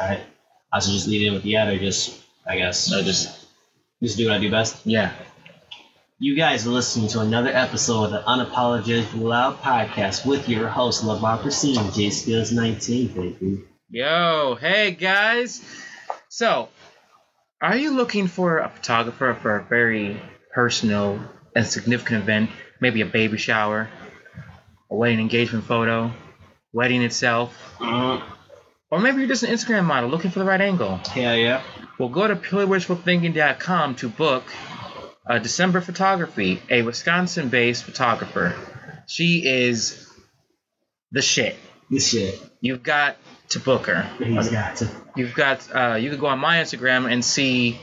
All right. I should just lead in with the ad, or just I guess No, just just do what I do best. yeah. You guys are listening to another episode of the Unapologetically Loud podcast with your host, Lamar Persine, JaySkillz 19, baby. Yo, hey guys. So, are you looking for a photographer for a very personal and significant event? Maybe a baby shower, a wedding engagement photo, wedding itself, Mm, or maybe you're just an Instagram model looking for the right angle. Yeah, yeah. Well, go to purelywishfulthinking.com to book uh, December Photography, a Wisconsin-based photographer. She is the shit. This shit. You've got to book her. He's got to. You've got uh, you can go on my Instagram and see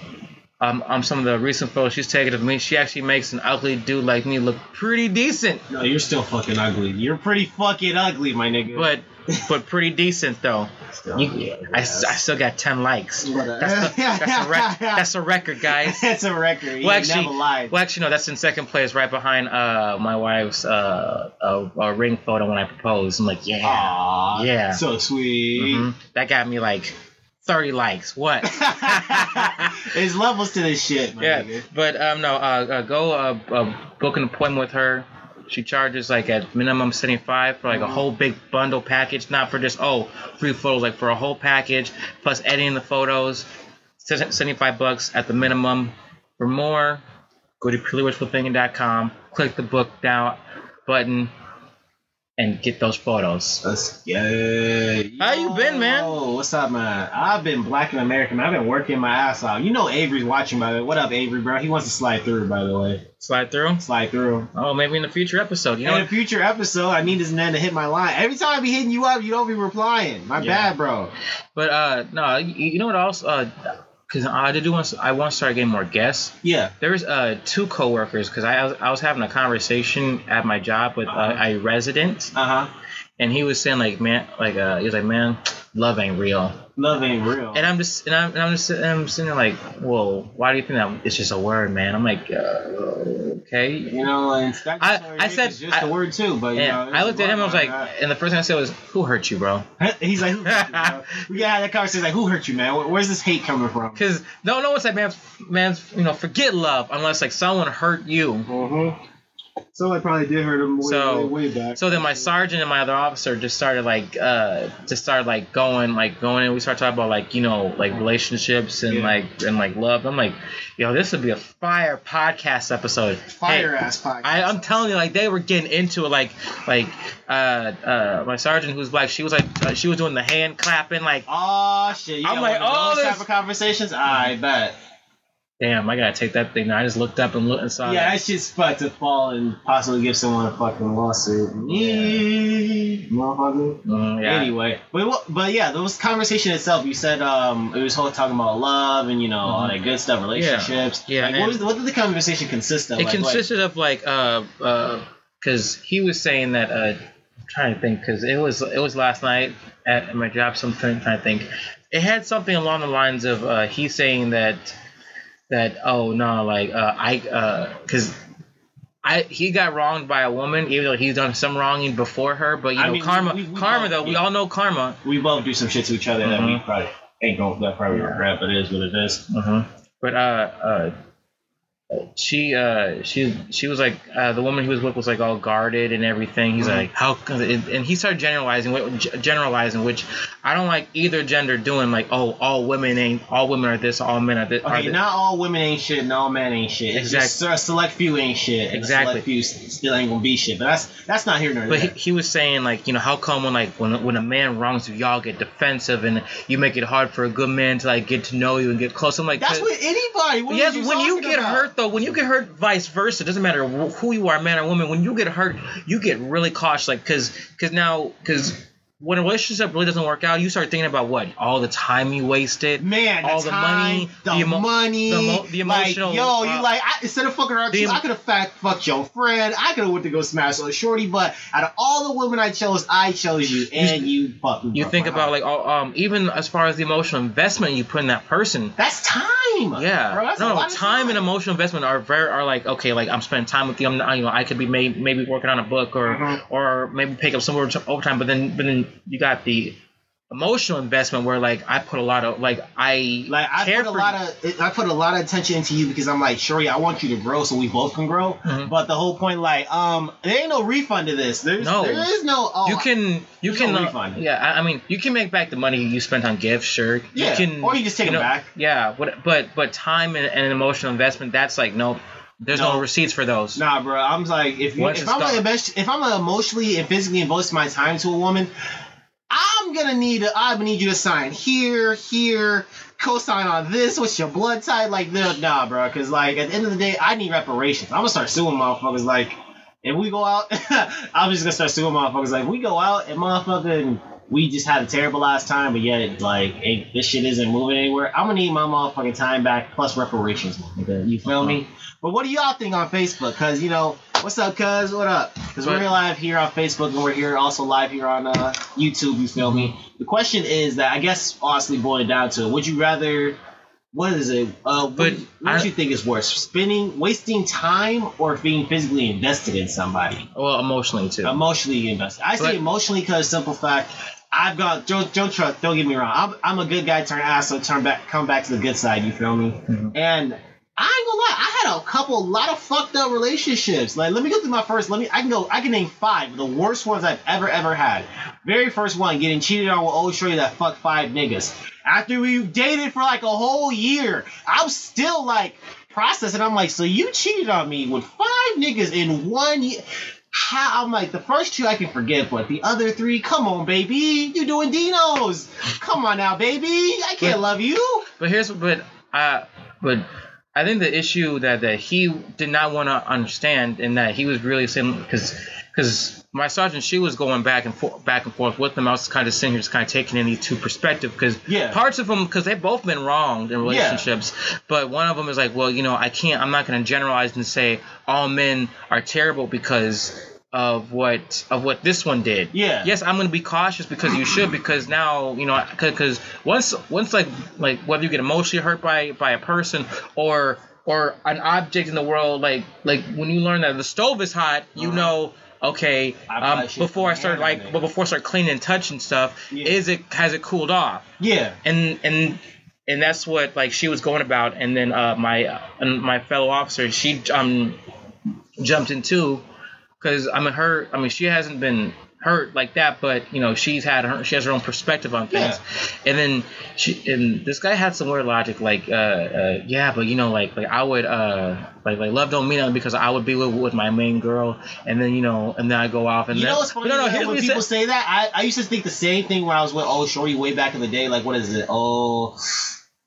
um, um some of the recent photos she's taken of me. She actually makes an ugly dude like me look pretty decent, No, you're still fucking ugly. You're pretty fucking ugly, my nigga. but but pretty decent though. Still, You, yeah, I, s- I still got ten likes. That's, the, that's, a rec- that's a record, guys. That's a record. You Well, actually, never lied. well, actually, no. That's in second place, right behind uh my wife's uh, uh, ring photo when I proposed. I'm like, yeah, Aw, Yeah. So sweet. Mhm. that got me like thirty likes. What? There's levels to this shit, my yeah, nigga. but um, no, uh, uh go uh, uh, book an appointment with her. She charges like at minimum seventy five for like a whole big bundle package, not for just oh three photos, like for a whole package plus editing the photos. Seventy five bucks at the minimum. For more, go to purelywishfulthinking.com, click the book now button, and get those photos. Let's go. How you been, man? Oh, what's up, man? I've been black and American. man. I've been working my ass off. You know Avery's watching, by the way. What up, Avery, bro? He wants to slide through, by the way. Slide through. Slide through. Oh, maybe in a future episode. You know, in a future episode, I need this man to hit my line. Every time I be hitting you up, you don't be replying. My Yeah. bad, bro. but uh, no, you, you know what else? Uh, because I did want I want to start getting more guests. Yeah. There's uh two coworkers because I was, I was having a conversation at my job with uh, a resident Uh huh. and he was saying like man like uh he was like man love ain't real Love ain't real. and I'm just and I'm, and I'm just sitting- I'm sitting there like well why do you think that it's just a word man I'm like uh, okay you know, and that I- I said- just I- a word too, but you know, I looked at him I was like and the first thing I said was who hurt you bro he's like, who hurt you, bro? We gotta that conversation. Like, who hurt you, man? Where's this hate coming from? because no no one's like man man's, you know forget love unless like someone hurt you Mm-hmm. So I probably did hurt him way, So- way, way back. So then my sergeant and my other officer just started like uh just started like going like going and we started talking about like you know like relationships and Yeah. like and like love. I'm like, yo, this would be a fire podcast episode. fire Hey, ass podcast. I, I'm telling you, like they were getting into it, like like uh uh my sergeant who's black, she was like uh, she was doing the hand clapping, like Oh shit! You I'm like, one of oh, those this- type of conversations. I bet. Damn, I gotta take that thing. I just looked up and looked and saw. yeah, that. shit's about to fall and possibly give someone a fucking lawsuit. Yeah, motherfucker. Mm, yeah. Anyway, but what, but yeah, those conversation itself. You said um, it was whole talking about love and you know all that good stuff, relationships. Mm-hmm. Yeah, Like, what was what did the conversation consist of? It Like, consisted of like uh uh because he was saying that uh I'm trying to think because it was it was last night at my job. So I'm trying, trying to think. It had something along the lines of uh he's saying that that oh no like uh I uh because. I, he got wronged by a woman, even though he's done some wronging before her. But you I know, mean, karma, we- we karma both- though. We all know karma. we both do some shit to each other that we Mhm. probably ain't going that probably regret, but it is what it is. Uh-huh. But uh, uh, she uh, she she was like uh, the woman he was with was like all guarded and everything. He's Mhm. like how and and he started generalizing generalizing which I don't like either gender doing like oh all women ain't all women are this all men are this. are Okay, not all women ain't shit, and all men ain't shit. It's just a select few ain't shit. Exactly. select few still ain't gonna be shit. But that's that's not here nor But there. he, he was saying like you know how come when like when when a man wrongs you y'all get defensive and you make it hard for a good man to like get to know you and get close. I'm like that's with anybody. What yes, you when you get about? hurt though, when you get hurt, vice versa, it doesn't matter who you are, man or woman. When you get hurt, you get really cautious, like because because now because when a relationship really doesn't work out, you start thinking about what all the time you wasted, Man, all the the money, the, emo- money, the mo- the emotional, Like, yo, you uh, like I, instead of fucking around, em- I could have fact fucked your friend. I could have went to go smash on a shorty, but out of all the women I chose, I chose you, and you, fucking. You think about heart. like all, um even as far as the emotional investment you put in that person. that's time. Yeah, bro, that's no, of time and emotional investment are very are like okay, like I'm spending time with you. I'm not, you know I could be may, maybe working on a book or Mhm. or maybe pick up some more overtime, but then but then you got the emotional investment where like I put a lot of like I Like I put a lot of I put a lot of attention into you because I'm like, Shuri, I want you to grow so we both can grow. Mhm. But the whole point, like, um, there ain't no refund to this. There's No. there is no. Oh, you can you can no uh, refund. yeah I, I mean you can make back the money you spent on gifts sure Yeah, you can or you just take you know, back. yeah what but but time and, and emotional investment that's like nope there's no, No. receipts for those Nah, bro. I'm like, if you, Once if I'm done. gonna invest, if I'm gonna emotionally and physically invest my time to a woman, I'm gonna need a, I'm gonna need you to sign here, here, co-sign on this. What's your blood type? Like, no, nah, bro. Because like at the end of the day, I need reparations. I'm gonna start suing motherfuckers. Like, if we go out, I'm just gonna start suing motherfuckers. Like, we go out and motherfucking. We just had a terrible last time, but yet, like, it, this shit isn't moving anywhere. I'm gonna need my motherfucking time back plus reparations. nigga. You feel me? But what do y'all think on Facebook? Cause you know, what's up, cuz? What up? Cause we're But- live here on Facebook and we're here also live here on uh, YouTube. You feel me? The question is that I guess honestly boiling down to it, would you rather? What is it? Uh, what, But what do you think is worse, spending, wasting time, or being physically invested in somebody? well emotionally too Emotionally invested. I say emotionally because simple fact. I've got don't don't trust. Don't get me wrong. I'm, I'm a good guy. Turn ass. So turn back. Come back to the good side. You feel me? Mhm. And I ain't gonna lie, I had a couple, a lot of fucked up relationships. Like, let me go through my first. Let me. I can go. I can name five of the worst ones I've ever ever had. Very first one, getting cheated on with old shorty that fucked five niggas. After we dated for like a whole year, I'm still like processing. I'm like, so you cheated on me with five niggas in one year. How I'm like the first two I can forget, but the other three, come on, baby, you doing Dinos? Come on now, baby, I can't But- love you. But here's but uh but I think the issue that that he did not want to understand and that he was really saying because because my sergeant she was going back and forth back and forth with them. I was kind of sitting here just kind of taking in these two perspectives because Yeah. parts of them because they've both been wronged in relationships, but one of them is like, well, you know, I can't. I'm not going to generalize and say all men are terrible because of what of what this one did Yeah. yes i'm going to be cautious because you should because now you know because once once like like whether you get emotionally hurt by by a person or or an object in the world like like when you learn that the stove is hot you Uh-huh. know okay um, before i start like but before i start cleaning and touching stuff Yeah. is it has it cooled off Yeah. and and and that's what like she was going about and then uh my uh, and my fellow officer she um jumped in too because i mean her i mean she hasn't been hurt like that but you know she's had her she has her own perspective on things and then she and this guy had some weird logic like uh, uh yeah but you know like like i would uh like like love don't mean nothing because i would be with, with my main girl and then you know and then i go off and You then know what's funny? no no when people say that, I, I used to think the same thing when I was with oh Shorty way back in the day. Like, what is it? Oh,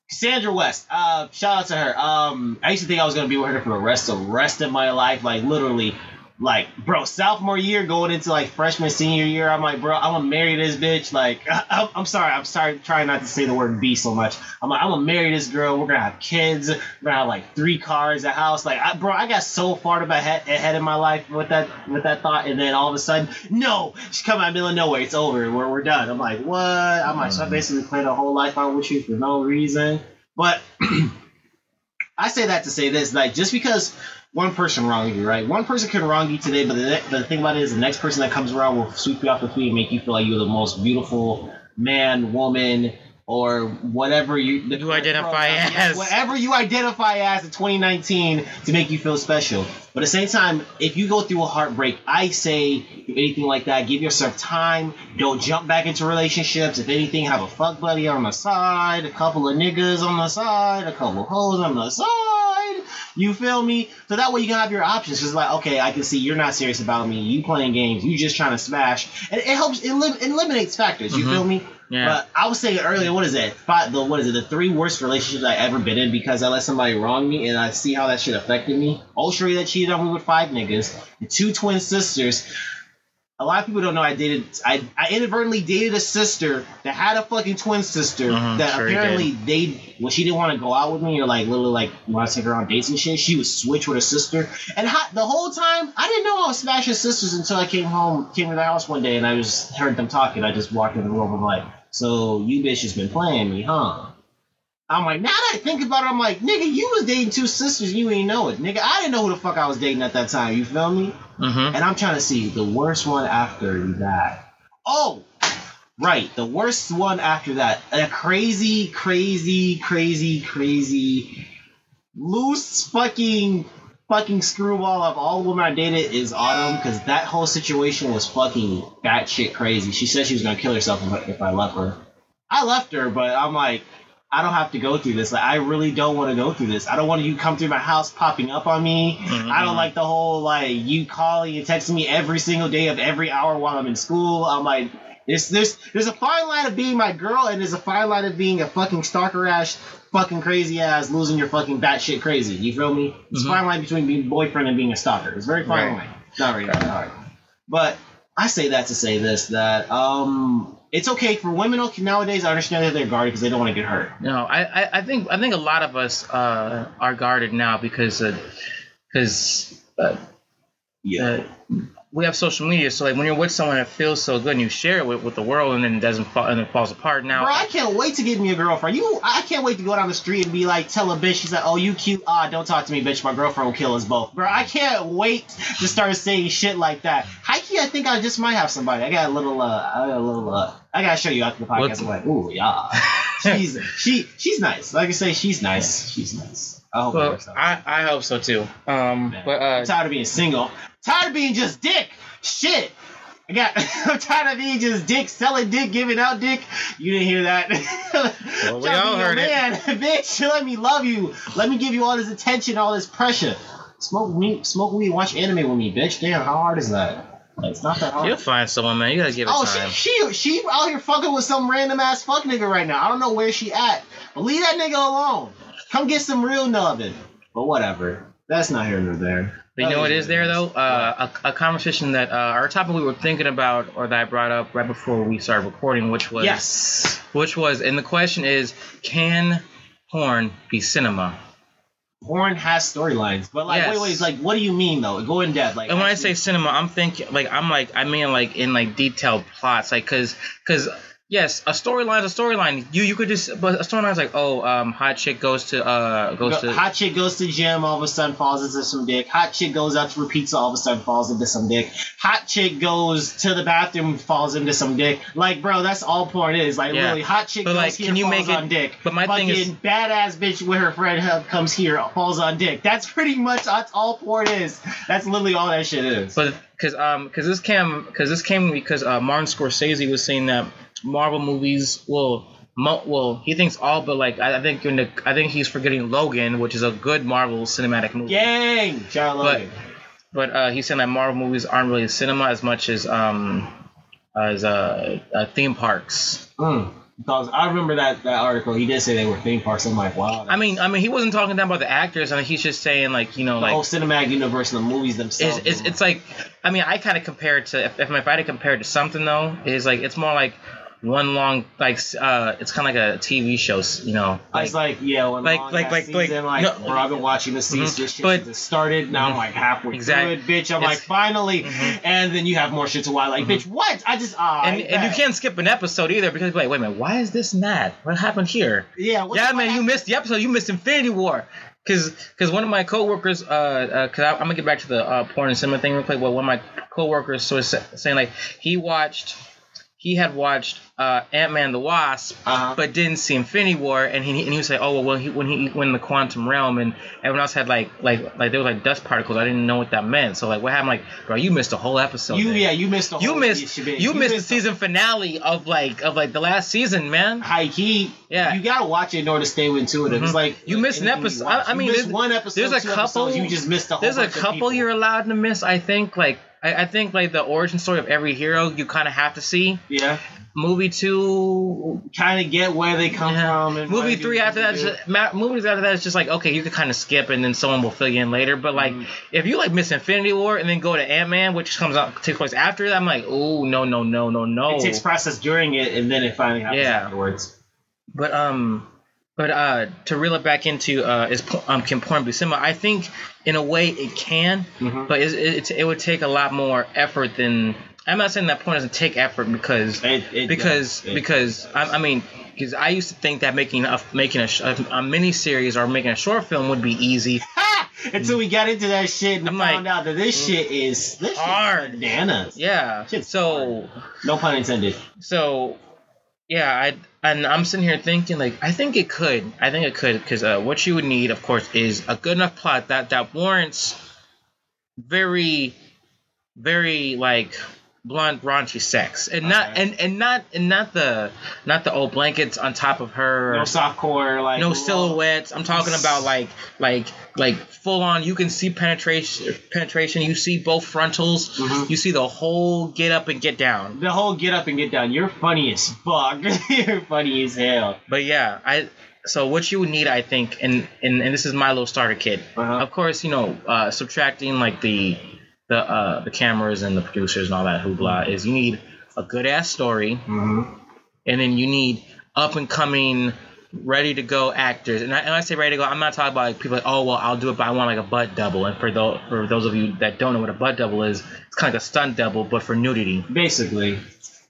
Sandra West. Uh, shout out to her. Um, I used to think I was gonna be with her for the rest of rest of my life. Like, literally, like, bro, sophomore year going into like freshman senior year. I'm like, bro, I'm gonna marry this bitch. Like, I, I'm sorry, I'm sorry, trying not to say the word B so much. I'm like, I'm gonna marry this girl. We're gonna have kids. We're gonna have like three cars, a house. Like, I, bro, I got so far ahead ahead in my life with that with that thought, and then all of a sudden, no, she's coming out of the middle of nowhere. It's over. We're, we're done. I'm like, what? I'm like, so I mm. basically played a whole life out with you for no reason. But I say that to say this, like, just because one person wronged you, right? One person can wrong you today, but the, ne- the thing about it is, the next person that comes around will sweep you off the feet and make you feel like you're the most beautiful man, woman, or whatever you the You identify as. whatever you identify as in 2019 to make you feel special. But at the same time, if you go through a heartbreak, I say if anything like that, give yourself time. Don't jump back into relationships. If anything, have a fuck buddy on the side, a couple of niggas on the side, a couple of hoes on the side. You feel me? So that way you can have your options. Just like, okay, I can see you're not serious about me. You playing games. You just trying to smash. And it helps. It elim- eliminates factors. You Mhm. feel me? Yeah. But I was saying earlier, what is it? Five, the what is it? The three worst relationships I ever been in because I let somebody wrong me and I see how that shit affected me. Shorty that cheated on me with five niggas, and two twin sisters. A lot of people don't know I dated. I, I inadvertently dated a sister that had a fucking twin sister Mhm, that sure apparently they when she didn't want to go out with me or like literally like want to take her on dates and shit, she would switch with her sister. And the whole time I didn't know I was smashing sisters until I came home, came to the house one day and I just heard them talking. I just walked in the room and like, so you bitch has been playing me, huh? I'm like, now that I think about it, I'm like, nigga, you was dating two sisters you ain't know it. Nigga, I didn't know who the fuck I was dating at that time. You feel me? mm-hmm. And I'm trying to see the worst one after that. Oh, Right, the worst one after that. A crazy, crazy, crazy, crazy, loose fucking fucking screwball of all the women I dated is Autumn because that whole situation was fucking batshit crazy. She said she was gonna kill herself if I, if I left her. I left her, but I'm like, I don't have to go through this. Like, I really don't want to go through this. I don't want you to come through my house popping up on me. Mhm. I don't like the whole like you calling and texting me every single day of every hour while I'm in school. I'm like, there's there's there's a fine line of being my girl, and there's a fine line of being a fucking stalker ass, fucking crazy ass, losing your fucking batshit crazy. You feel me? It's a Mhm. fine line between being boyfriend and being a stalker. It's a very fine Right. line. Not really that hard. But I say that to say this that um it's okay for women okay, nowadays. I understand that they're guarded because they don't want to get hurt. No, I, I, I think I think a lot of us uh, are guarded now because because uh, uh, we have social media. So like when you're with someone that feels so good and you share it with, with the world and then it doesn't fall and it falls apart. Now Bro, I can't wait to get me a girlfriend. You, I can't wait to go down the street and be like, tell a bitch, she's like, oh, you cute. Ah, don't talk to me, bitch. My girlfriend will kill us both. Bro, I can't wait to start saying shit like that. Heike, I think I just might have somebody. I got a little, uh, I got a little, uh, I gotta show you after the podcast. What's- I'm like, ooh, yeah. she's, she, she's nice. Like I say, she's nice. She's nice. I hope well, out. I, I hope so too. Um, Man, but I'm uh, tired of being single. Tired of being just dick. Shit. I got. I'm tired of being just dick, selling dick, giving out dick. You didn't hear that. Well, we all heard it. man, bitch. Let me love you. Let me give you all this attention, all this pressure. Smoke weed, smoke weed, watch anime with me, bitch. Damn, how hard is that? It's not that hard. you'll find someone, man. You gotta give it Oh, time. she, she she out here fucking with some random ass fuck nigga right now. I don't know where she at. But leave that nigga alone. Come get some real loving. But whatever. That's not here nor there. But you know That what is is there though? Uh, a, a conversation that uh, our topic we were thinking about, or that I brought up right before we started recording, which was Yes. which was, and the question is, can porn be cinema? Porn has storylines, but like, Yes. wait, wait, like, what do you mean though? Go in depth, like. And when I say cinema, I'm thinking like I'm like I mean like in like detailed plots, like because because yes, a storyline is a storyline. You you could just but a storyline is like oh um hot chick goes to uh goes to hot chick goes to gym, all of a sudden falls into some dick. Hot chick goes out for pizza, all of a sudden falls into some dick. Hot chick goes to the bathroom, falls into some dick. Like, bro, that's all porn is. Like, Yeah. really, hot chick But, goes like, here, can you falls make it- on dick. but my Fucking thing is- badass bitch with her friend comes here, falls on dick. That's pretty much that's all porn is. That's literally all that shit is. But because um because this came because this came because uh, Martin Scorsese was saying that Marvel movies will. Mo- well, he thinks all, but like I, I think in the, I think he's forgetting Logan, which is a good Marvel cinematic movie. Charlie But- Logan. But uh, he's saying that Marvel movies aren't really cinema as much as um as uh, uh theme parks. Mm. Because I remember that, that article. He did say they were theme parks. I'm like, wow. I mean, I mean, he wasn't talking down about the actors. I mean, he's just saying like you know the whole cinematic universe and the movies themselves. it's, it's, it's like I mean I kind of compare it to if, if I had to compare it to something though is like it's more like one long like uh it's kind of like a TV show you know like, it's like yeah, when like- long like- like- like- season, like, no, bro, I've been watching the season. Mhm, This shit but- just started. Now I'm Mhm. like halfway Exactly. through it, bitch. I'm It's- like finally, Mhm. and then you have more shit to watch. Like, Mhm. bitch, what? I just ah, and, I and you can't skip an episode either because you're like wait a minute why is this and that what happened here Yeah, yeah man you missed the episode you missed Infinity War. Cause, cause one of my coworkers, uh, uh, cause I, I'm gonna get back to the uh, porn and cinema thing real quick. Well, one of my coworkers was saying like he watched, he had watched uh, Ant Man the Wasp, Uh-huh. but didn't see Infinity War, and he and he was like, oh well, when he when he went in the quantum realm, and everyone else had like like like there was like dust particles. I didn't know what that meant. So like, what happened? Like, bro, you missed a whole episode. you yeah, you missed the you whole missed shebang. you, missed the season finale of like of like the last season, man. High key, Yeah. you gotta watch it in order to stay intuitive. It's Mhm. like You missed an episode. I- I mean, you there's- one episode. there's a couple- episodes, you just missed a whole. There's a couple you're allowed to miss. I think like I, I think like the origin story of every hero you kind of have to see. yeah, Movie two, kind of get where they come yeah. from. And movie three after that, just, ma- movies after that is just like okay, you can kind of skip and then someone will fill you in later. But like Mhm. if you like miss Infinity War and then go to Ant Man, which comes out takes place after that, I'm like oh no no no no no. It takes process during it, and then it finally happens Yeah. afterwards. But um, but uh, to reel it back into uh, is um, can porn be cinema? I think in a way it can, Mhm. but it's, it's, it would take a lot more effort than. I'm not saying that porn doesn't take effort because It, it because does. Because. I, I mean because I used to think that making a making a, a, a mini series or making a short film would be easy. Until we got into that shit and I'm found like, out that this shit is this hard. bananas. Yeah. So No pun intended. so yeah, I and I'm sitting here thinking like I think it could. I think it could because uh, what you would need, of course, is a good enough plot that that warrants very, very like blunt raunchy sex and not and and not and not the not the old blankets on top of her No softcore, like no silhouettes. I'm talking about like like like full on. You can see penetration. Penetration. You see both frontals. Mhm. You see the whole get up and get down. The whole get up and get down. You're funny as fuck. You're funny as hell. But yeah, I. So what you would need, I think, and and, and this is my little starter kit. Uh-huh. Of course, you know, uh, subtracting like the the uh, the cameras and the producers and all that hoopla is you need a good ass story, Mm-hmm. and then you need up and coming ready to go actors and I, and I say ready to go i'm not talking about like people like oh well i'll do it but i want like a butt double and for those for those of you that don't know what a butt double is it's kind of like a stunt double but for nudity Basically.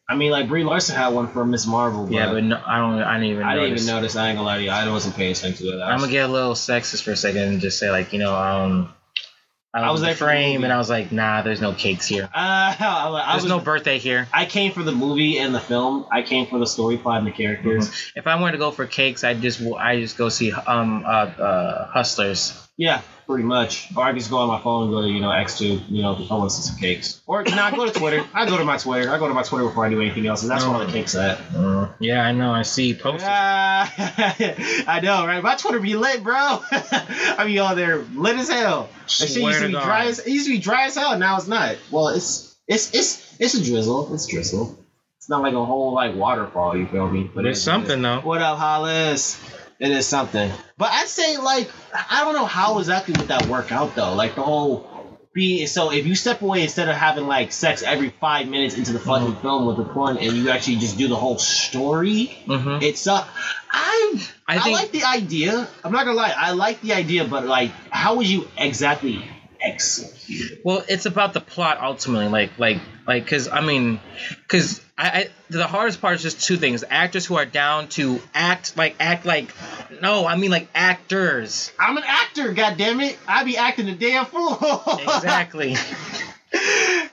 I mean, like Brie Larson had one for Miss Marvel. But yeah but no, i don't i didn't even know I didn't even notice. I ain't gonna lie to you. I wasn't paying attention to that. i'm gonna get a little sexist for a second and just say like you know um I, I was was there the frame and I was like, nah, there's no cakes here. Uh, I, I There's was, no birthday here. I came for the movie and the film. I came for the story plot and the characters. If I wanted to go for cakes, I just I just go see um uh, uh Hustlers. Yeah, pretty much. Or I just go on my phone and go to you know X2, you know, if I want to see some cakes. Or no, I go to Twitter. I go to my Twitter. I go to my Twitter before I do anything else. And that's where all the cakes at. yeah, I know. I see posters. Ah, I know, right? My Twitter be lit, bro. I be on there lit as hell. That shit used to be God. dry as it used to be dry as hell. Now it's not. Well, it's it's it's it's a drizzle. It's drizzle. It's not like a whole like waterfall. You feel me? But it's something though. What up, Hollis? It is something. But I'd say like I don't know how exactly would that work out though. Like the whole be so if you step away instead of having like sex every five minutes into the fucking Mm-hmm. film with the porn and you actually just do the whole story. hmm It's uh I I I, like the idea. I'm not gonna lie, I like the idea, but like how would you exactly execute? Well, it's about the plot ultimately. Like like like because I mean, because I, I the hardest part is just two things: actors who are down to act like act like no, I mean like actors. I'm an actor, God damn goddammit. I be acting the damn fool. Exactly.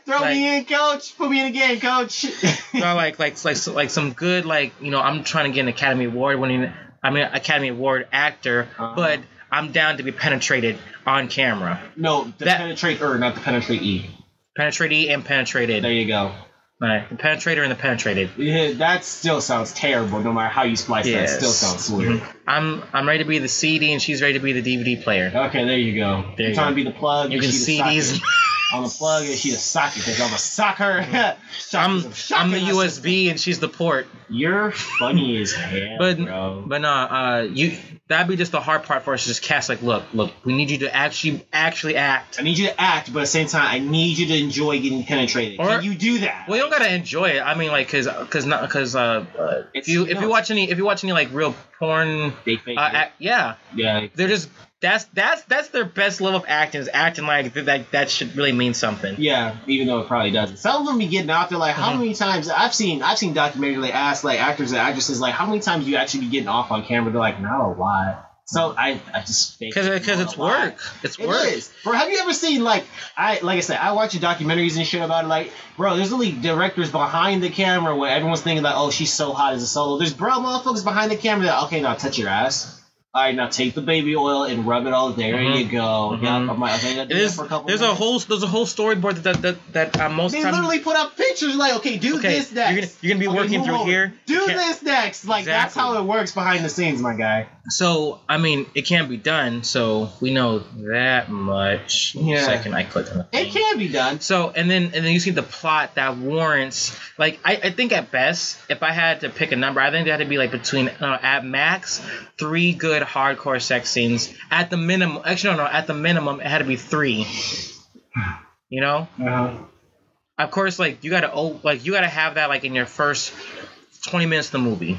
Throw Like- me in, coach. Put me in game, coach. no, like like like like some good like you know I'm trying to get an Academy Award winning I mean Academy Award actor, Uh-huh. but I'm down to be penetrated on camera, no, the That- penetrate or not the penetrate E. penetratee and penetrated. There you go. Right, the penetrator and the penetrated. Yeah, that still sounds terrible. No matter how you splice Yes. that, still sounds weird. I'm I'm ready to be the CD and she's ready to be the DVD player. Okay, there you go. There You're you trying go. to be the plug. You can see these. on the plug and she the socket because I'm a soccer. I'm I'm the USB and she's the port. You're funny as hell, But bro. but no, uh, you that'd be just the hard part for us to just cast. Like, look, look, we need you to actually actually act. I need you to act, but at the same time, I need you to enjoy getting penetrated. Or- Can you do that? Well, you don't gotta enjoy it. I mean, like, cause, cause not, cause, uh, uh if you if no. you watch any if you watch any like real porn, they fake uh, act, yeah, yeah. they're just that's that's that's their best level of acting is acting like th- that that should really mean something. Yeah, even though it probably doesn't. Some of them be getting out there like, how Mhm. many times I've seen I've seen documentaries they ask like actors and actresses like, how many times you actually be getting off on camera? They're like, not a lot. So I I just Cause, cause it's work. It's It work. is. Bro, have you ever seen like I like I said, I watch documentaries and shit about it. Like, bro, there's really directors behind the camera where everyone's thinking like, oh, she's so hot as a solo. There's bro motherfuckers behind the camera that okay, now touch your ass. All right, now take the baby oil and rub it all. There Mhm. you go. Mhm. Yeah, okay, I gotta do It for a couple There's a whole there's a whole storyboard that that that, that uh, most They times. literally put up pictures like, okay, do okay, this next. you're gonna you're gonna be Okay, working through over. here. Do this next. Like that's how it works behind the scenes, my guy. So I mean, it can't be done. So we know that much. Yeah. Second, I clicked on the It can be done. So and then and then you see the plot that warrants like I, I think at best if I had to pick a number I think it had to be like between uh, at max three good hardcore sex scenes at the minimum actually no no at the minimum it had to be three you know Uh-huh. of course like you gotta oh like you gotta have that like in your first 20 minutes of the movie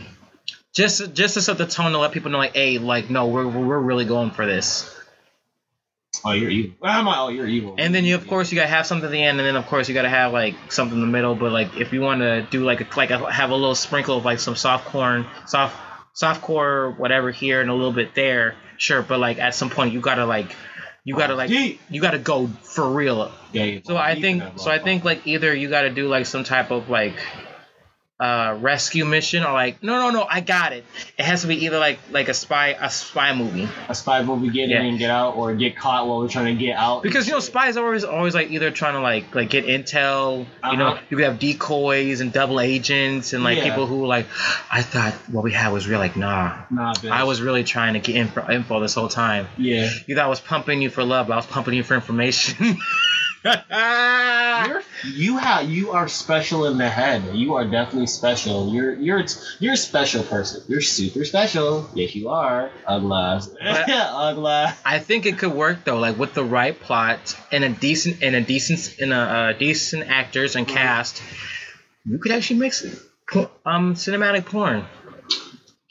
just just to set the tone to let people know like hey like no we're we're really going for this Oh, you're evil. I'm like, oh, you're evil. And then you, of course, you gotta have something at the end, and then of course you gotta have like something in the middle. But like, if you want to do like a, like a, have a little sprinkle of like some soft corn, soft soft core, whatever here, and a little bit there, sure. But like at some point, you gotta like you gotta like Deep. you gotta go for real. Yeah, yeah. So I think so I think like either you gotta do like some type of like uh rescue mission or like no no no I got it. It has to be either like like a spy a spy movie. a spy movie get Yeah. in and get out, or get caught while we're trying to get out. Because you know spies are always always like either trying to like like get intel. You know Uh-huh. you could have decoys and double agents and like Yeah. people who like I thought what we had was real. Like nah, Nah, bitch. I was really trying to get info, info this whole time. Yeah. You thought I was pumping you for love, but I was pumping you for information. You're you have you are special in the head. You are definitely special. You're you're you're a special person. You're super special. Yes, you are. Ugla. But- Ugla. I think it could work though, like with the right plot and a decent and a decent and a uh, decent actors and cast. You could actually mix um cinematic porn.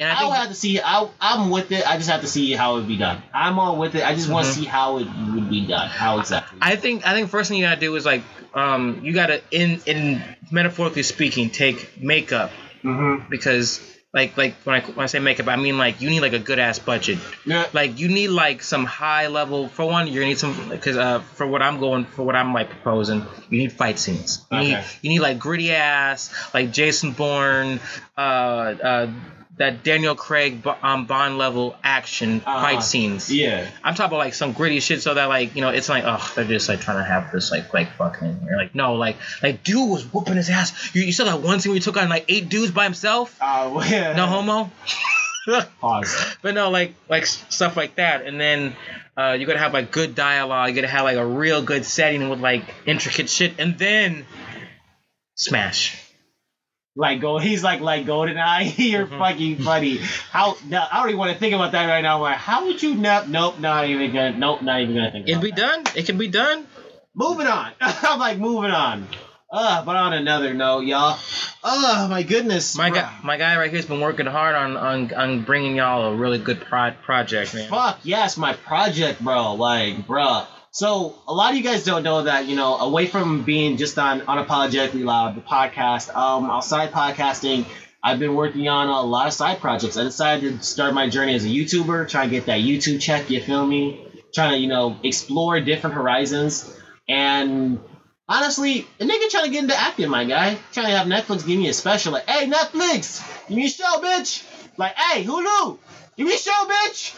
And I I will have to see. I, I'm with it. I just have to see how it would be done. I'm all with it. I just want to see how it would be done. How exactly. I think I think first thing you gotta do is like um you gotta in in metaphorically speaking take makeup mm-hmm. because like like when I when I say makeup I mean like you need like a good ass budget Yeah. like you need like some high level for one you're need some because uh for what i'm going for what i'm like proposing you need fight scenes you need you need like gritty ass like jason bourne uh uh that daniel craig um, bond level action Uh-huh. fight scenes Yeah. i'm talking about like some gritty shit so that like you know it's like oh they're just like trying to have this like like fucking you're like no like like dude was whooping his ass you, you saw that one scene where he took on like eight dudes by himself Uh, yeah. no homo Pause. but no, like like stuff like that, and then uh, you gotta have like good dialogue. You gotta have like a real good setting with like intricate shit, and then smash. Like go. He's like like golden eye. You're Mhm. fucking funny. How? No, I don't even want to think about that right now. I'm like, how would you not? Nope. Not even gonna. Nope. Not even gonna think. It'd be that. done. It can be done. Moving on. I'm like moving on. Uh, but on another note, y'all. Oh my goodness. My guy, my guy right here's been working hard on on, on bringing y'all a really good pro- project, man. Fuck yes, my project, bro. Like, bruh. So a lot of you guys don't know that, you know, away from being just on unapologetically loud, the podcast, um, outside podcasting, I've been working on a lot of side projects. I decided to start my journey as a YouTuber, try to get that YouTube check, you feel me? Trying to, you know, explore different horizons. And honestly, a nigga trying to get into acting, my guy. Trying to have Netflix give me a special, like, hey, Netflix, give me a show, bitch. Like, hey, Hulu, give me a show, bitch.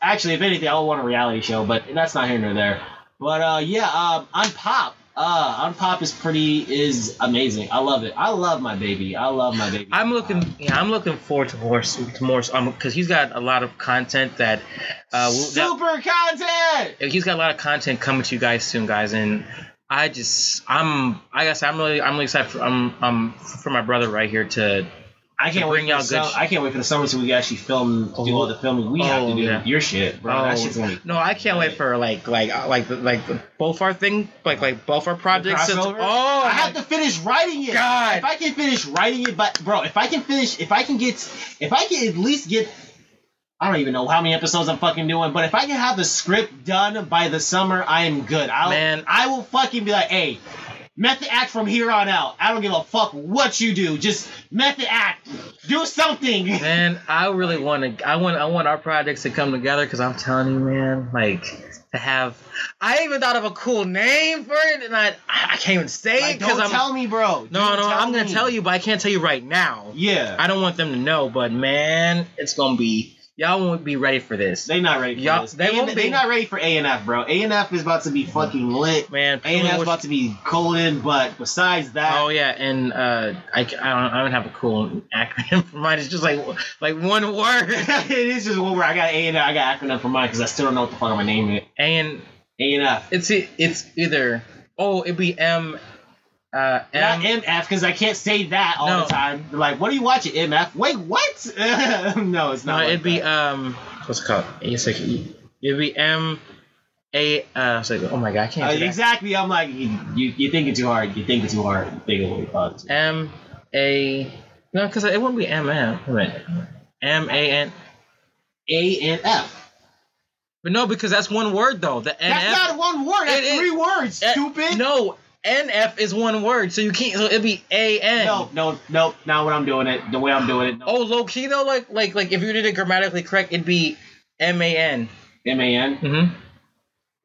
Actually, if anything, I would want a reality show, but that's not here nor there. But uh, yeah, um, on Pop, uh, on Pop is pretty is amazing. I love it. I love my baby. I love my baby. I'm looking, yeah, I'm looking forward to more, to more, um, because he's got a lot of content that, uh, will- that- super content. he's got a lot of content coming to you guys soon, guys, and I just I'm I guess I'm really I'm really excited for um um for my brother right here to I can't To wait bring for y'all the good sh- I can't wait for the summer so we can actually film, do Oh. all the filming we have to Oh, do. yeah. Your shit, bro. That Oh. shit's gonna be. no I can't wait for like like uh, like the, like the, both our thing like like both our projects. crossover? oh, I have to finish writing it. God. If I can finish writing it, but bro, if I can finish, if I can get, if I can at least get, I don't even know how many episodes I'm fucking doing, but if I can have the script done by the summer, I am good. I'll, Man. I will fucking be like, hey, method act from here on out. I don't give a fuck what you do. Just method act. Do something. man, I really want to I want I want our projects to come together because I'm telling you, man, like to have. I even thought of a cool name for it, and I I can't even say Like, it because don't I'm. tell me, bro. no, Don't no, I'm gonna me. tell you, but I can't tell you right now. Yeah. I don't want them to know, but man, it's gonna be y'all won't be ready for this. They not ready for Y'all- this. they won't they not ready for A and F, bro. A and F is about to be fucking lit. Man, A and F is about to be golden, but besides that, Oh yeah, and uh, I, I don't I don't have a cool acronym for mine. It's just like like one word. it is just one word. I got A and F. I got acronym for mine because I still don't know what the fuck I'm gonna name it. And A and F. it's it's either oh it'd be M, uh Not M. MF because I can't say that all No. the time. They're like, what are you watching? MF? Wait, what? no, it's No, not. like it'd be that. um what's it called? It's like it'd be M, A. Uh, it's like oh my god, I can't. Uh, do that. exactly. I'm like, you, you, you're thinking too hard. You're thinking too hard. You're thinking way hard. M A. No, because it wouldn't be M M. Wait a minute. M A N. A and F. But no, because that's one word though. The N That's F. not one word. That's It is- three words. Eh, Stupid. No, NF is one word, so you can't. So it'd be A N. No, no, no, not what I'm doing it. The way I'm doing it. No. Oh, low key though, like like like if you did it grammatically correct, it'd be M A N. M A N. Mm-hmm.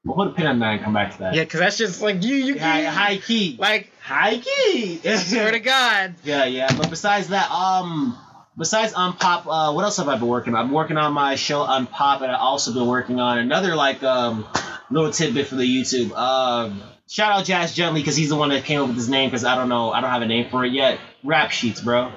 We'll put a pin on that and come back to that. Yeah, because that's just like you, you, high, high key. like high key. swear to God. Yeah, yeah. But besides that, um, besides on pop, uh, what else have I been working on? I'm working on my show on pop, and I also been working on another like um little tidbit for the YouTube. Um, shout out Jazz Gently because he's the one that came up with his name because I don't know, I don't have a name for it yet. Rap sheets, bro.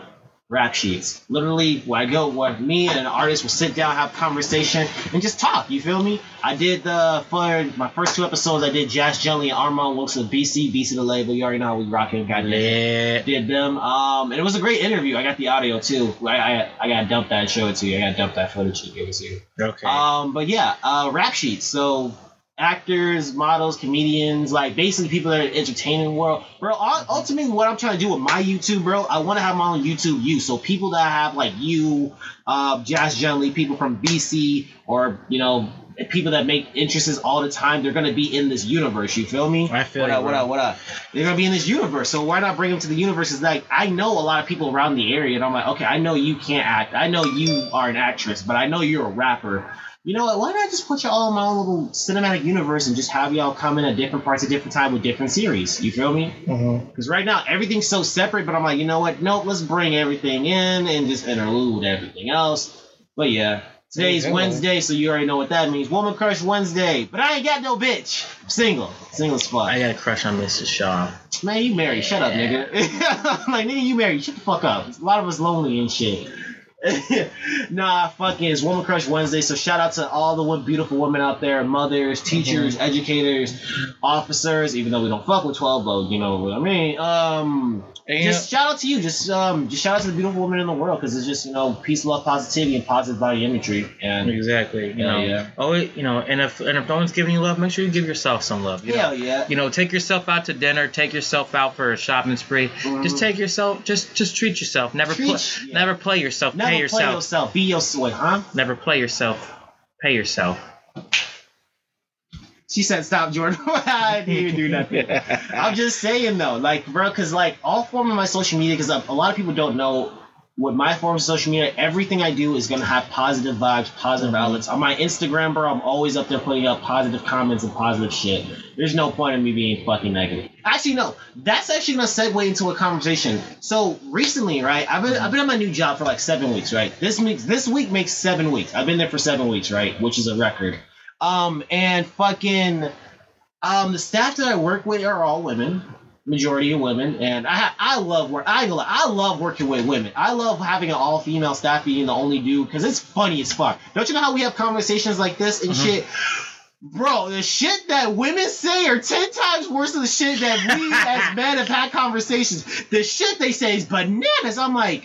Rap sheets. Literally, where I go, where me and an artist will sit down, have conversation, and just talk. You feel me? I did the for my first two episodes. I did Jazz Gently and Armand Wilson of BC, BC the label. You already know how we rocking. Got it did them. Um, and it was a great interview. I got the audio too. I I, I got to dump that and show it to you. I got to dump that footage and give it to you. Okay. Um, but yeah, uh, rap sheets. So actors, models, comedians, like basically people that are in the entertainment world. Bro, ul- ultimately what I'm trying to do with my YouTube, bro, I want to have my own YouTube you. So people that have like you, uh, Jazz Gently, people from BC, or you know, people that make interests all the time, they're gonna be in this universe. You feel me? I feel what you, up, what up, what up? They're gonna be in this universe. So why not bring them to the universe? It's like I know a lot of people around the area, and I'm like, okay, I know you can't act. I know you are an actress, but I know you're a rapper. You know what? Why not I just put you all in my own little cinematic universe and just have y'all come in at different parts at different time with different series? You feel me? Mhm. Because right now everything's so separate, but I'm like, you know what? Nope, let's bring everything in and just interlude everything else. But yeah, today's. Wednesday, so you already know what that means. Woman Crush Wednesday. But I ain't got no bitch. I'm single. Single as fuck. I got a crush on Mrs. Shaw. Man, you married. Shut up, nigga. I'm like, nigga, you married. Shut the fuck up. A lot of us lonely and shit. nah, fucking it's Woman Crush Wednesday. So shout out to all the beautiful women out there, mothers, teachers, educators, officers. Even though we don't fuck with twelve, but you know what I mean. Um, And, just shout out to you. Just um, just shout out to the beautiful women in the world because it's just you know peace, love, positivity, and positive body imagery. And Exactly. You know. yeah. Oh, you know, and if and if no one's giving you love, make sure you give yourself some love. You know? yeah. You know, take yourself out to dinner. Take yourself out for a shopping spree. Just Mhm. take yourself. Just just treat yourself. Never Treat- play. yeah. Never play yourself. Never pay play yourself. yourself. Be yourself, huh? Never play yourself. Pay yourself. She said, "Stop, Jordan." I didn't even do nothing. I'm just saying though, like, bro, because like all form of my social media, because uh, a lot of people don't know. With my form of social media, everything I do is gonna have positive vibes, positive outlets. On my Instagram, bro, I'm always up there putting up positive comments and positive shit. There's no point in me being fucking negative. Actually, no. That's actually gonna segue into a conversation. So recently, right? I've been I've been on my new job for like seven weeks, right? This week this week makes seven weeks. I've been there for seven weeks, right? Which is a record. Um, and fucking um, the staff that I work with are all women, majority of women, and I I love work. I I love working with women. I love having an all female staff being the only dude because it's funny as fuck. Don't you know how we have conversations like this and mm-hmm. shit? Bro, the shit that women say are ten times worse than the shit that we as men have had conversations. The shit they say is bananas. I'm like,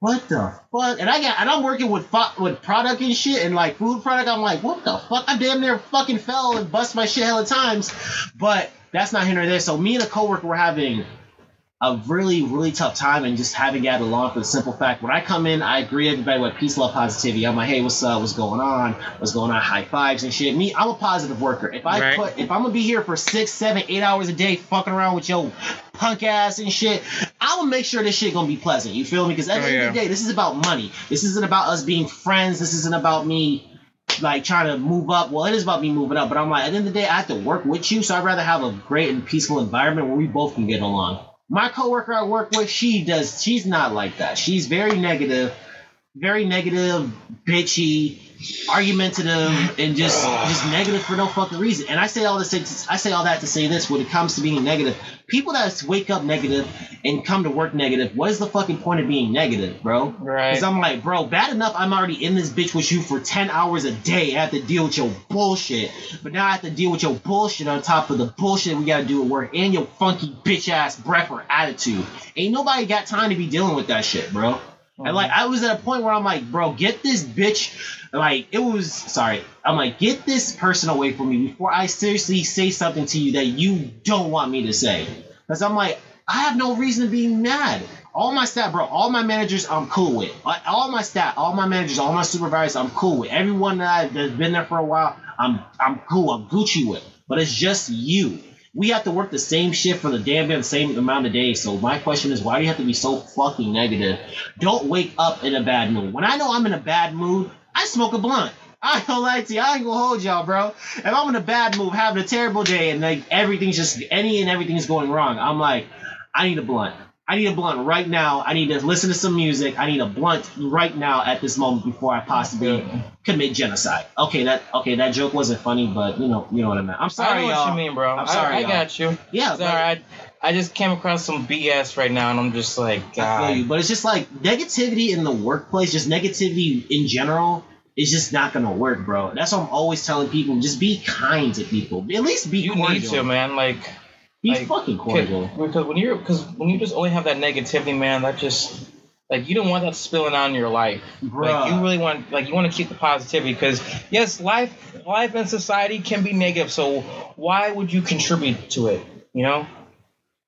what the fuck? And I got and I'm working with fu- with product and shit and like food product. I'm like, what the fuck? I damn near fucking fell and bust my shit a hella times. But that's not here nor there. So me and a coworker were having a really, really tough time and just having got along for the simple fact when I come in, I agree everybody with peace, love, positivity. I'm like, hey, what's up? What's going on? What's going on? High fives and shit. Me, I'm a positive worker. If I Right. put if I'm gonna be here for six, seven, eight hours a day fucking around with your punk ass and shit, I will make sure this shit gonna be pleasant. You feel me? Because at the Oh, end of the day, this is about money. This isn't about us being friends. This isn't about me like trying to move up. Well, it is about me moving up, but I'm like, at the end of the day, I have to work with you, so I'd rather have a great and peaceful environment where we both can get along. My coworker I work with, she does. She's not like that. She's very negative, very negative, bitchy, argumentative, and just just negative for no fucking reason. And I say all this. I say all that to say this: when it comes to being negative, people that wake up negative and come to work negative, what is the fucking point of being negative, bro? Right. Because I'm like, bro, bad enough I'm already in this bitch with you for 10 hours a day. I have to deal with your bullshit. But now I have to deal with your bullshit on top of the bullshit we gotta do at work and your funky bitch ass breath or attitude. Ain't nobody got time to be dealing with that shit, bro. And like uh-huh. I was at a point where I'm like, bro, get this bitch. Like it was sorry. I'm like, get this person away from me before I seriously say something to you that you don't want me to say. Because I'm like, I have no reason to be mad. All my staff, bro, all my managers, I'm cool with. All my staff, all my managers, all my supervisors, I'm cool with. Everyone that I've, that's been there for a while, I'm I'm cool. I'm Gucci with. But it's just you. We have to work the same shift for the damn the same amount of days. So my question is, why do you have to be so fucking negative? Don't wake up in a bad mood. When I know I'm in a bad mood, I smoke a blunt. I don't like to you. I ain't gonna hold y'all, bro. If I'm in a bad mood, having a terrible day, and like everything's just any and everything's going wrong, I'm like, I need a blunt. I need a blunt right now. I need to listen to some music. I need a blunt right now at this moment before I possibly commit genocide. Okay, that okay, that joke wasn't funny, but you know, you know what I meant. I'm sorry, I know y'all. what you mean, bro. I'm sorry, I, I got you. Yeah, It's but- alright. I just came across some BS right now, and I'm just like, God. you, but it's just like negativity in the workplace, just negativity in general, is just not gonna work, bro. That's what I'm always telling people. Just be kind to people. At least be You cordial. need to, man. Like, Be like, fucking cordial. because when you're, because when you just only have that negativity, man, that just, like, you don't want that spilling on your life. Like, you really want, like, you want to keep the positivity, because yes, life, life and society can be negative. So why would you contribute to it? You know,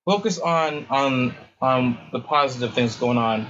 focus on on on the positive things going on.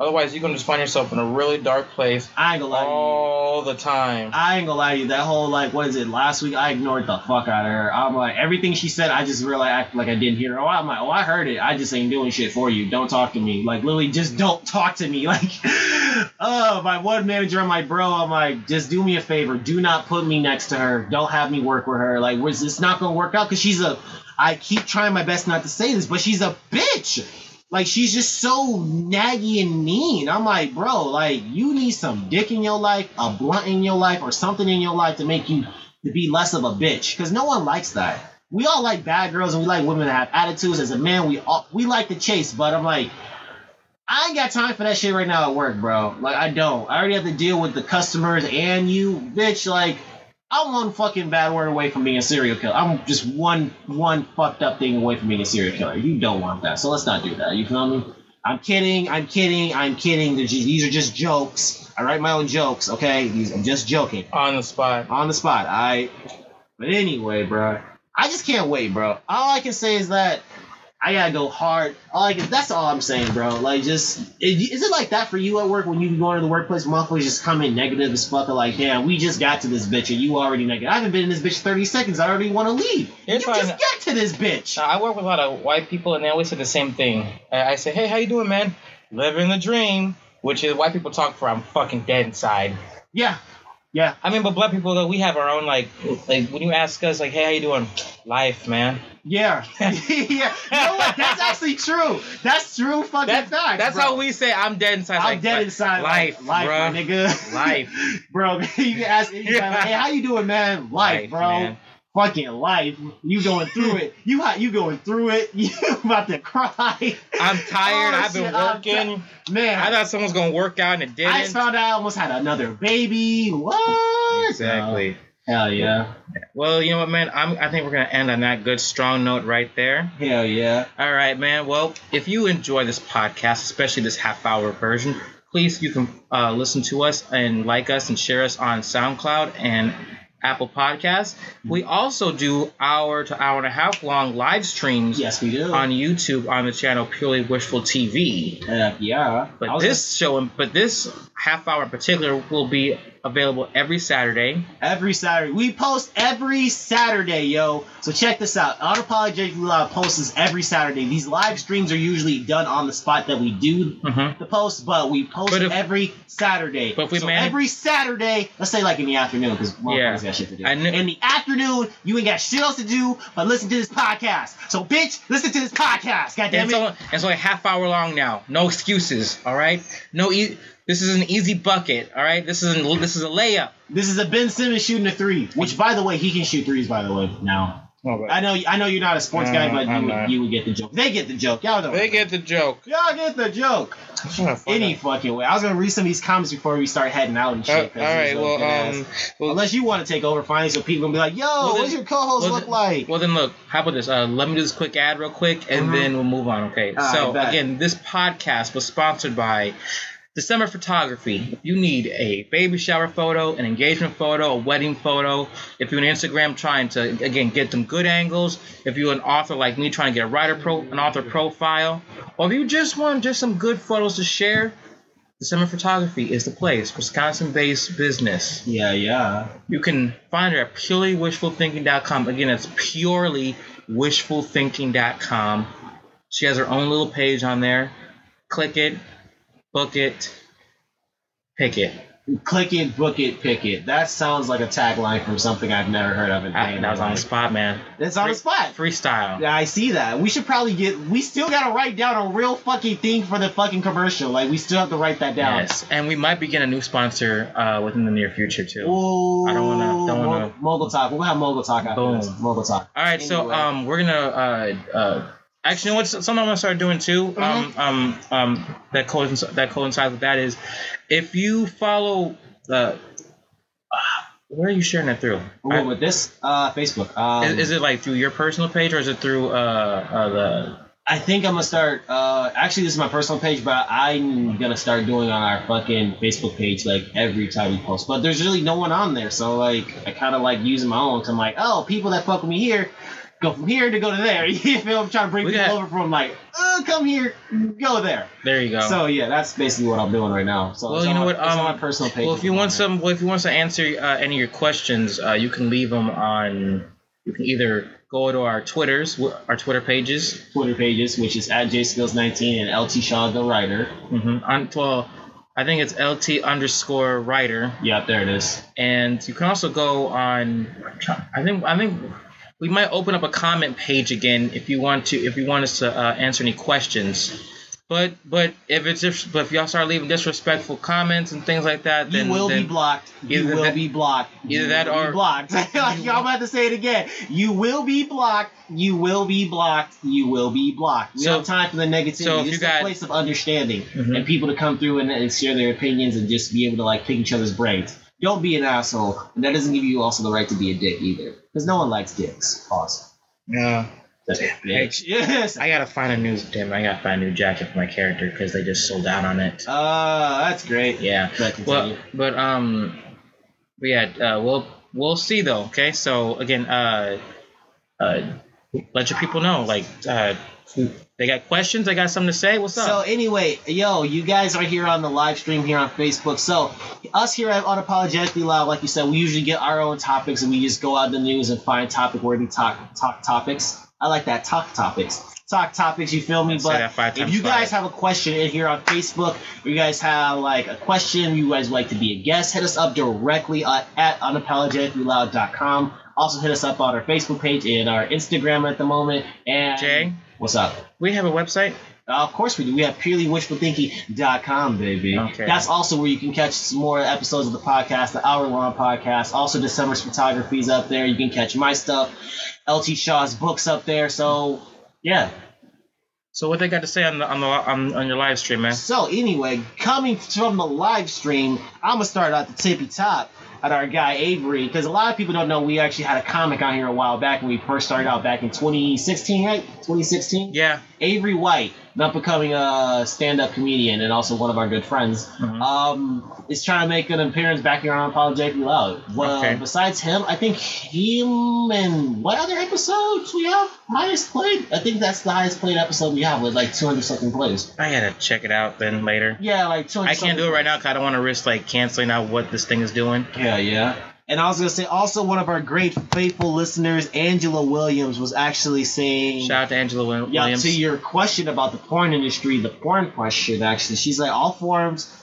Otherwise, you're gonna just find yourself in a really dark place I ain't gonna lie to you. all the time. I ain't gonna lie to you. That whole like, what is it? Last week, I ignored the fuck out of her. I'm like, everything she said, I just really act like I didn't hear. Oh, I'm like, oh, I heard it. I just ain't doing shit for you. Don't talk to me. Like, literally, just don't talk to me. Like, oh, my one manager, I'm like, bro, I'm like, just do me a favor. Do not put me next to her. Don't have me work with her. Like, it's not gonna work out because she's a. I keep trying my best not to say this, but she's a bitch. Like she's just so naggy and mean. I'm like, bro, like you need some dick in your life, a blunt in your life, or something in your life to make you to be less of a bitch. Because no one likes that. We all like bad girls and we like women that have attitudes. As a man, we all we like to chase, but I'm like, I ain't got time for that shit right now at work, bro. Like I don't. I already have to deal with the customers and you, bitch. Like I'm one fucking bad word away from being a serial killer. I'm just one one fucked up thing away from being a serial killer. You don't want that, so let's not do that. You feel me? I'm kidding. I'm kidding. I'm kidding. These are just jokes. I write my own jokes. Okay, these I'm just joking on the spot. on the spot. I. But anyway, bro, I just can't wait, bro. All I can say is that I gotta go hard. All I can, that's all I'm saying, bro. Like, just is it like that for you at work when you go into the workplace? Motherfuckers just come in negative as fuck. Like, damn, we just got to this bitch and you already negative. I haven't been in this bitch 30 seconds. I already want to leave. Here's you just get to this bitch. Now, I work with a lot of white people, and they always say the same thing. I, I say, "Hey, how you doing, man? Living the dream," which is white people talk for. I'm fucking dead inside. Yeah, yeah. I mean, but black people, though, we have our own like, like when you ask us, like, "Hey, how you doing?" Life, man. Yeah, yeah. You know what? That's actually true. That's true fucking That's facts. that's bro. how we say I'm dead inside. I'm like, dead like, inside. Life, like, life, my nigga. Life. bro. You can ask anytime, Yeah. hey, how you doing, man? Life, Life, bro. man. Fucking life. You going through it. You hot? You going through it? You about to cry? I'm tired. Oh, I've been shit, working. Man, I thought someone's gonna work out and it didn't. I found out I almost had another baby. What? exactly. Hell yeah. Well, you know what, man? I'm, I think we're gonna end on that good, strong note right there. Hell yeah. All right, man. Well, if you enjoy this podcast, especially this half hour version, please you can uh, listen to us and like us and share us on SoundCloud and Apple Podcasts. Hmm. We also do hour to hour and a half long live streams Yes, we do. on YouTube on the channel Purely Wishful TV. Heck yeah. But this show, but this half hour in particular, will be available every Saturday. Every Saturday. We post every Saturday, yo. So check this out. Unapologetically Loud posts this every Saturday. These live streams are usually done on the spot that we do Mhm. the post, but we post But if- every Saturday. But if we so manage- every Saturday, let's say like in the afternoon, because Yeah. got shit to do. Kn- in the afternoon, you ain't got shit else to do but listen to this podcast. So bitch, listen to this podcast. God damn And it. so it's only half hour long now. No excuses. All right. No. E- this is an easy bucket. All right. This is an, this is a layup. this is a Ben Simmons shooting a three, which by the way, he can shoot threes. By the way, now. I know, I know you're not a sports No, guy, but you, not. would, you would get the joke. They get the joke. Y'all know. They get the joke. Y'all get the joke. Any fucking way. I was gonna read some of these comments before we start heading out and Uh, shit. 'cause all right. Well, um, well, unless you want to take over finally, so people gonna be like, "Yo, Well, what's then- your co-host well, look then- like?" Well, then look. How about this? Uh, let me do this quick ad real quick, and Mhm. then we'll move on. Okay. All right, so again, this podcast was sponsored by December Photography. If you need a baby shower photo, an engagement photo, a wedding photo, if you're on Instagram trying to again get them good angles, if you're an author like me trying to get a writer pro, an author profile, or if you just want just some good photos to share, December Photography is the place. Wisconsin-based business. yeah, yeah. You can find her at purelywishfulthinking.com. Again, it's purely wishfulthinking.com. She has her own little page on there. Click it, book it, pick it. Click it, book it, pick it. That sounds like a tagline from something I've never heard of in I, that was on the spot, man. It's on the spot. Freestyle. Yeah, I see that. We should probably get. We still gotta write down a real fucking thing for the fucking commercial. Like we still have to write that down. Yes, and we might be getting a new sponsor uh, within the near future too. Ooh, I don't wanna- don't wanna- mogul talk. We'll have mogul talk after Boom. this. Mogul talk. All right, so um, we're gonna uh, uh, actually, you know what's something I'm gonna start doing too. Um, um, um, that coincides that coincides with that is if you follow the. Uh, where are you sharing that through? We're I- with this uh, Facebook. Um, is, is it like through your personal page or is it through uh, uh the? I think I'm gonna start. Uh, actually, this is my personal page, but I'm gonna start doing on our fucking Facebook page like every time we post. But there's really no one on there, so like I kind of like using my own. So I'm like, oh, people that fuck with me here, go from here to go to there. You feel? I'm trying to bring people over from like, uh, come here, go there. There you go. So yeah, that's basically what I'm doing right now. So Well, you know my- what, It's on um, my personal page. well, if you want some, well, if you want to answer uh, any of your questions, uh, you can leave them on. You can either go to our Twitters, our Twitter pages, Twitter pages, which is at jskills19 and LT Shaw the writer. Mm-hmm. On well, I think it's LT underscore writer, Yep, there it is. and you can also go on. I think I think we might open up a comment page again if you want to if you want us to uh, answer any questions. But but if it's dis- but if y'all start leaving disrespectful comments and things like that, then you will then, be blocked. You will that- be blocked. either You that will be or- blocked. y'all about to say it again. You will be blocked. You will be blocked. You will be blocked. We So- have time for the negativity. so this is got- a place of understanding Mhm. and people to come through and, and share their opinions and just be able to like pick each other's brains. Don't be an asshole, and that doesn't give you also the right to be a dick either, because no one likes dicks. Pause. Yeah. That's it, bitch. Yes. I gotta find a new damn. I gotta find a new jacket for my character because they just sold out on it. Uh, that's great. Yeah. But Well, but um, but yeah, uh, we'll we'll see though. Okay, so again, uh, uh, let your people know. Like, uh, they got questions. They got something to say. What's up? So anyway, yo, you guys are here on the live stream here on Facebook. So us here at Unapologetically Loud, like you said, we usually get our own topics and we just go out in the news and find topic worthy talk talk topics. I like that talk topics. Talk topics, you feel me? Say But if you guys five. have a question in here on Facebook, or you guys have like a question, you guys would like to be a guest, hit us up directly uh, at, at unapologeticallyloud.com. Also hit us up on our Facebook page and our Instagram at the moment. And Jay, what's up? we have a website. Uh, of course we do. We have purelywishfulthinking.com, baby. Okay. That's also where you can catch some more episodes of the podcast, the hour long podcast. Also, December's photography's up there. You can catch my stuff, LT Shaw's books up there. So, yeah. So what they got to say on the on the on, on your live stream, man? So, anyway, coming from the live stream, I'm going to start at the tippy top at our guy Avery, because a lot of people don't know we actually had a comic on here a while back when we first started out back in 2016, right? 2016? Yeah. Avery White, not becoming a stand-up comedian and also one of our good friends, Mhm. um, is trying to make an appearance back here on Apologetically Loud. Well, Okay. besides him, I think him and what other episodes we have highest played? I think that's the highest played episode we have with like 200 something plays. I gotta check it out then later. Yeah, like 200. I can't do it right now because I don't want to risk like canceling out what this thing is doing. Yeah, yeah. And I was gonna say also one of our great faithful listeners, Angela Williams, was actually saying Shout out to Angela Williams. Yeah, to your question about the porn industry, the porn question actually, she's like all forums.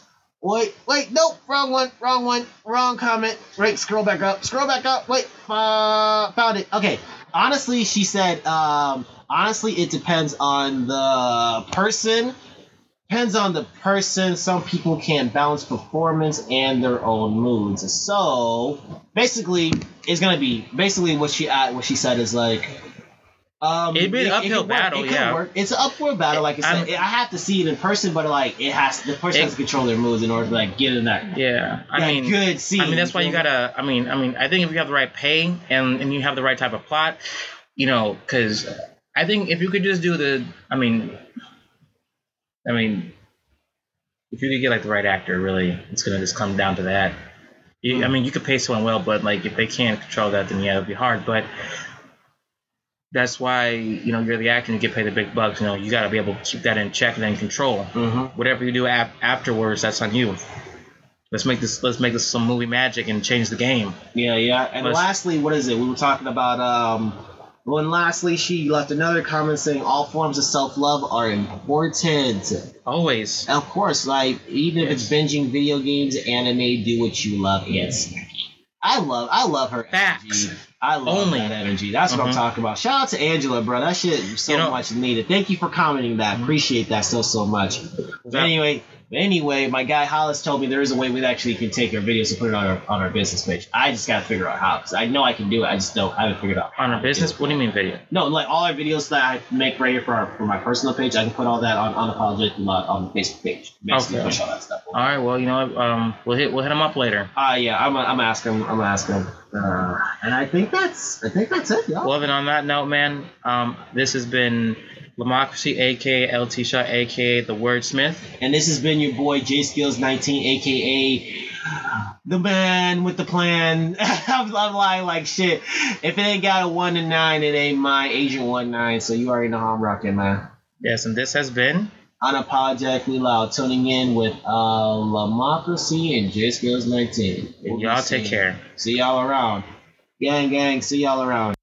Wait, wait, nope, wrong one, wrong one, wrong comment. Right, scroll back up, scroll back up. Wait, uh, found it. Okay, honestly, she said, um, honestly, it depends on the person. Depends on the person. Some people can balance performance and their own moods. So basically, it's gonna be basically what she at what she said is like. Um, It'd be an it- it uphill could battle, It yeah. work. It's an upward battle, like I said. I'm- I have to see it in person, but like it has the person It- has to control their moods in order to like get in that. yeah, I that mean, good scene. I mean that's why you gotta. I mean, I mean, I think if you have the right pay and and you have the right type of plot, you know, because I think if you could just do the, I mean, I mean, if you could get like the right actor, really, it's gonna just come down to that. You, I Hmm. mean, you could pay someone well, but like if they can't control that, then yeah, it'll be hard. But that's why you know you're the actor and you get paid the big bucks. You know, you got to be able to keep that in check and in control. Mhm. Whatever you do ap- afterwards, that's on you. Let's make this. Let's make this some movie magic and change the game. Yeah, yeah. And Let's- lastly, what is it? We were talking about um Well, and lastly, she left another comment saying all forms of self love are important. Always. Of course, like even if it's binging video games, anime, do what you love. Yes, I love, I love her Facts. energy. I love Only. that energy. That's what I'm Mhm. talking about. Shout out to Angela, bro. That shit so You know- much needed. Thank you for commenting that. Appreciate that so so much. But anyway, anyway, my guy Hollis told me there is a way we actually can take our videos and put it on our on our business page. I just gotta figure out how. Cause I know I can do it. I just don't. I haven't figured out. On our to do business? What do you mean video? No, like all our videos that I make right here for our for my personal page, I can put all that on unapologetic Love on the Facebook page. Basically, Okay. push all that stuff. All right. Well, you know, um, we'll hit we'll hit them up later. Uh yeah, I'm I'm asking. I'm asking. Uh, and I think that's I think that's it, y'all. Well, then on that note, man, um, this has been Lamocracy, aka LT Shaw, aka the Wordsmith. And this has been your boy JaySkillz 19, aka the man with the plan. I'm, I'm lying like shit. If it ain't got a one to nine, it ain't my Agent One Nine. So you already know how I'm rocking, man. Yes, and this has been. Unapologetically loud, tuning in with uh, Lamocracy and JaySkillz 19. We'll Y'all take care. See y'all around. Gang, gang, see y'all around.